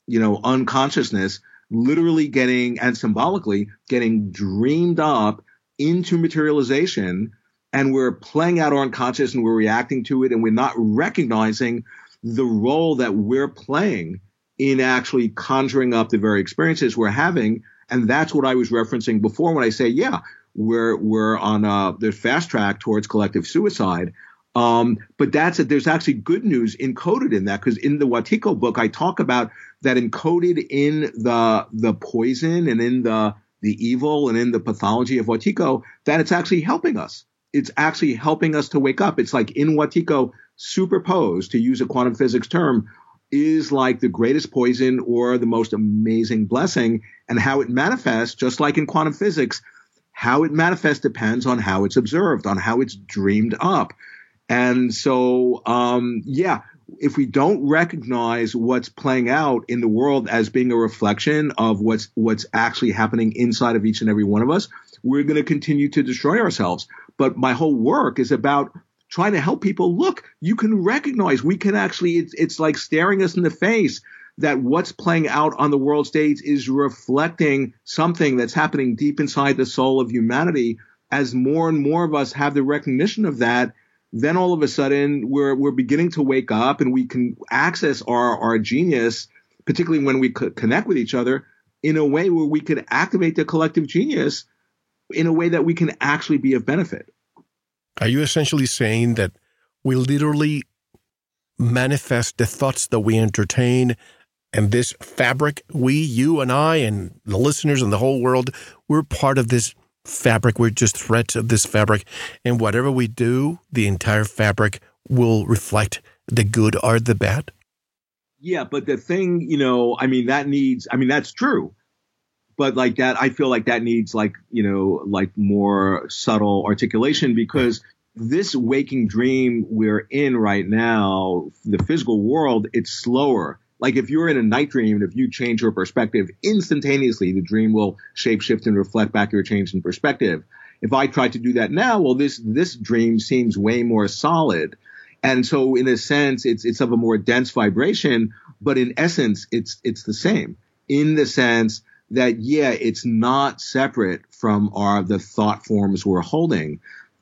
you know, unconsciousness literally getting and symbolically getting dreamed up into materialization. And we're playing out our unconscious and we're reacting to it and we're not recognizing the role that we're playing in actually conjuring up the very experiences we're having. And that's what I was referencing before when I say, yeah, we're we're on uh, the fast track towards collective suicide. Um, but that's it. There's actually good news encoded in that because in the Wetiko book, I talk about that encoded in the the poison and in the the evil and in the pathology of Wetiko that it's actually helping us. It's actually helping us to wake up. It's like in Wetiko, superposed, to use a quantum physics term, is like the greatest poison or the most amazing blessing. And how it manifests, just like in quantum physics, how it manifests depends on how it's observed, on how it's dreamed up. And so, um, yeah, if we don't recognize what's playing out in the world as being a reflection of what's what's actually happening inside of each and every one of us, we're going to continue to destroy ourselves. But my whole work is about trying to help people look. You can recognize we can actually. It's, it's like staring us in the face that what's playing out on the world stage is reflecting something that's happening deep inside the soul of humanity. As more and more of us have the recognition of that, then all of a sudden we're we're beginning to wake up and we can access our our genius, particularly when we connect with each other in a way where we could activate the collective genius in a way that we can actually be of benefit. Are you essentially saying that we literally manifest the thoughts that we entertain and this fabric, we, you and I, and the listeners and the whole world, we're part of this fabric. We're just threads of this fabric. And whatever we do, the entire fabric will reflect the good or the bad. Yeah, but the thing, you know, I mean, that needs, I mean, that's true. But like that, I feel like that needs like, you know, like more subtle articulation because this waking dream we're in right now, the physical world, it's slower like if you're in a night dream and if you change your perspective instantaneously, the dream will shapeshift and reflect back your change in perspective. If I try to do that now, well, this, this dream seems way more solid. And so in a sense, it's, it's of a more dense vibration, but in essence, it's, it's the same in the sense that, yeah, it's not separate from our, the thought forms we're holding.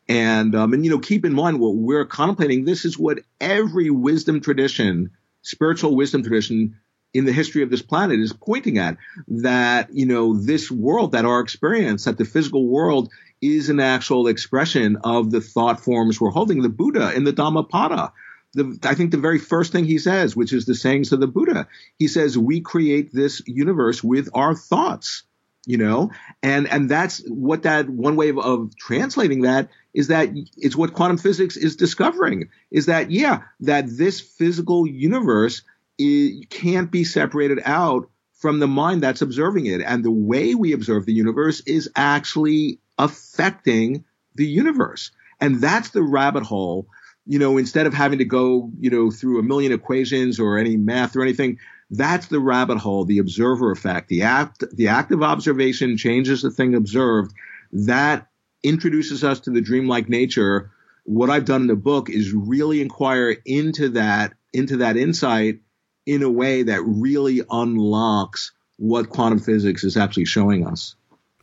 And, um, and, you know, keep in mind what we're contemplating. This is what every wisdom tradition spiritual wisdom tradition in the history of this planet is pointing at that, you know, this world, that our experience, that the physical world is an actual expression of the thought forms we're holding. The Buddha in the Dhammapada, the, I think the very first thing he says, which is the sayings of the Buddha, he says, we create this universe with our thoughts, you know, and, and that's what that one way of, of translating that is that it's what quantum physics is discovering is that, yeah, that this physical universe is, can't be separated out from the mind that's observing it. And the way we observe the universe is actually affecting the universe. And that's the rabbit hole. You know, instead of having to go, you know, through a million equations or any math or anything, that's the rabbit hole, the observer effect. The act, the active observation changes the thing observed. That introduces us to the dreamlike nature. What I've done in the book is really inquire into that, into that insight in a way that really unlocks what quantum physics is actually showing us.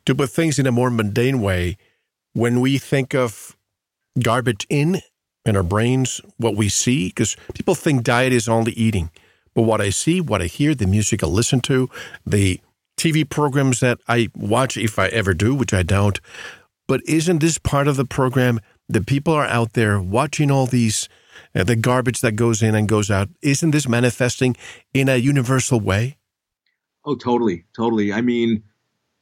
To put things in a more mundane way, when we think of garbage in in our brains, what we see, because people think diet is only eating. But what I see, what I hear, the music I listen to, the TV programs that I watch, if I ever do, which I don't, but isn't this part of the program that people are out there watching all these, uh, the garbage that goes in and goes out? Isn't this manifesting in a universal way? Oh, totally, totally. I mean,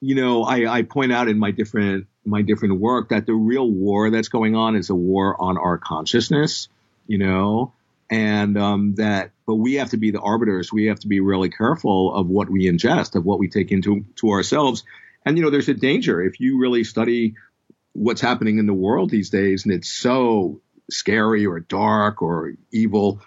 you know, I, I point out in my different my different work that the real war that's going on is a war on our consciousness. You know, and um, that but we have to be the arbiters we have to be really careful of what we ingest of what we take into to ourselves And, you know, there's a danger if you really study what's happening in the world these days and it's so scary or dark or evil.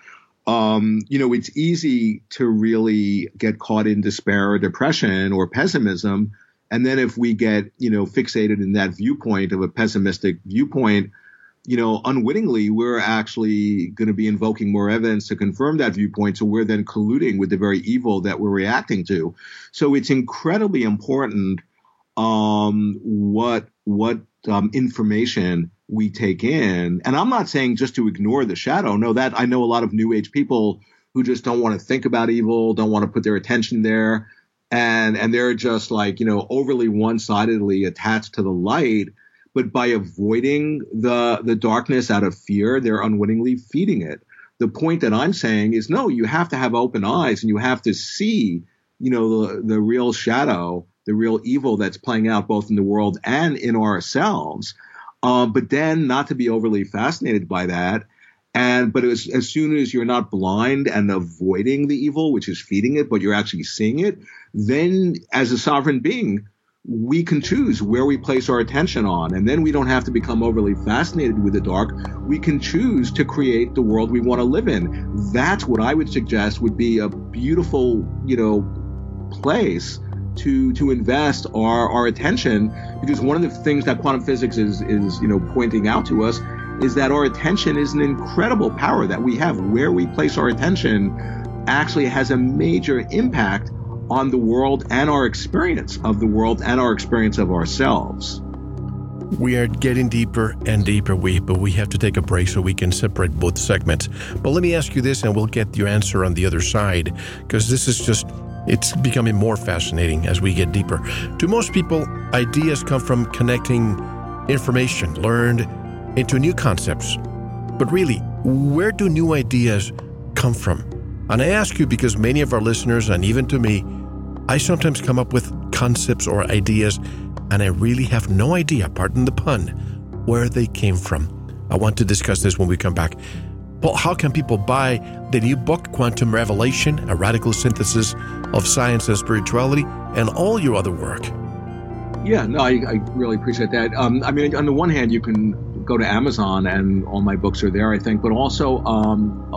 Um, you know, it's easy to really get caught in despair or depression or pessimism. And then if we get, you know, fixated in that viewpoint of a pessimistic viewpoint, you know, unwittingly, we're actually going to be invoking more evidence to confirm that viewpoint. So we're then colluding with the very evil that we're reacting to. So it's incredibly important um, what what um, information we take in. And I'm not saying just to ignore the shadow. No, that I know a lot of New Age people who just don't want to think about evil, don't want to put their attention there, and and they're just like you know overly one-sidedly attached to the light but by avoiding the the darkness out of fear, they're unwittingly feeding it. The point that I'm saying is no, you have to have open eyes and you have to see, you know, the, the real shadow, the real evil that's playing out both in the world and in ourselves. Um, but then not to be overly fascinated by that. And but as, as soon as you're not blind and avoiding the evil, which is feeding it, but you're actually seeing it, then as a sovereign being, we can choose where we place our attention on. And then we don't have to become overly fascinated with the dark. We can choose to create the world we want to live in. That's what I would suggest would be a beautiful, you know, place to to invest our, our attention because one of the things that quantum physics is is you know pointing out to us is that our attention is an incredible power that we have where we place our attention actually has a major impact on the world and our experience of the world and our experience of ourselves. We are getting deeper and deeper, we, but we have to take a break so we can separate both segments. But let me ask you this, and we'll get your answer on the other side, because this is just, it's becoming more fascinating as we get deeper. To most people, ideas come from connecting information learned into new concepts. But really, where do new ideas come from? And I ask you because many of our listeners, and even to me, I sometimes come up with concepts or ideas, and I really have no idea, pardon the pun, where they came from. I want to discuss this when we come back. Paul, how can people buy the new book, Quantum Revelation, a radical synthesis of science and spirituality, and all your other work? Yeah, no, I, I really appreciate that. Um, I mean, on the one hand, you can go to Amazon and all my books are there, I think, but also um,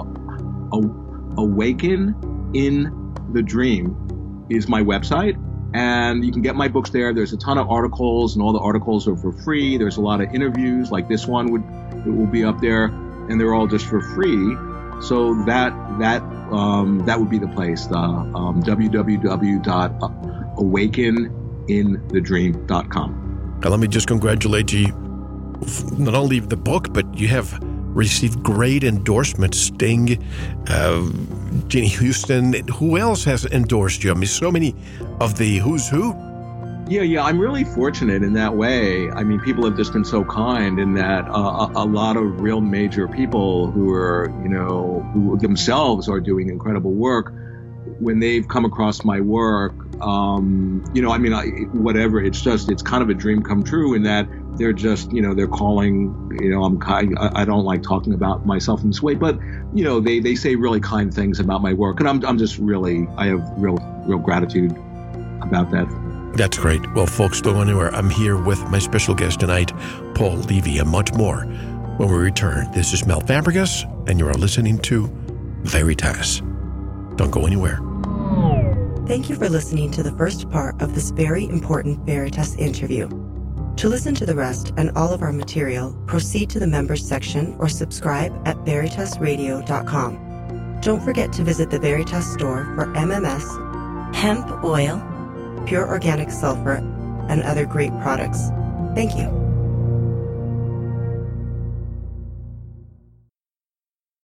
Awaken in the Dream is my website. And you can get my books there. There's a ton of articles, and all the articles are for free. There's a lot of interviews, like this one would it will be up there, and they're all just for free. So that that um, that would be the place. The um, www.awakeninthedream.com. Now, let me just congratulate you. Not only the book, but you have received great endorsements. Sting, uh, Jenny Houston. Who else has endorsed you? I mean, so many of the who's who. Yeah, yeah, I'm really fortunate in that way. I mean, people have just been so kind in that uh, a, a, lot of real major people who are, you know, who themselves are doing incredible work, when they've come across my work, um, you know, I mean, I, whatever, it's just, it's kind of a dream come true in that they're just, you know, they're calling, you know, I'm kind, I don't like talking about myself in this way, but, you know, they, they say really kind things about my work. And I'm, I'm just really, I have real, real gratitude about that. That's great. Well, folks, don't go anywhere. I'm here with my special guest tonight, Paul Levy, and much more when we return. This is Mel Fabregas, and you are listening to Veritas. Don't go anywhere. Thank you for listening to the first part of this very important Veritas interview. To listen to the rest and all of our material, proceed to the members section or subscribe at veritasradio.com. Don't forget to visit the Veritas store for MMS, hemp oil, pure organic sulfur, and other great products. Thank you.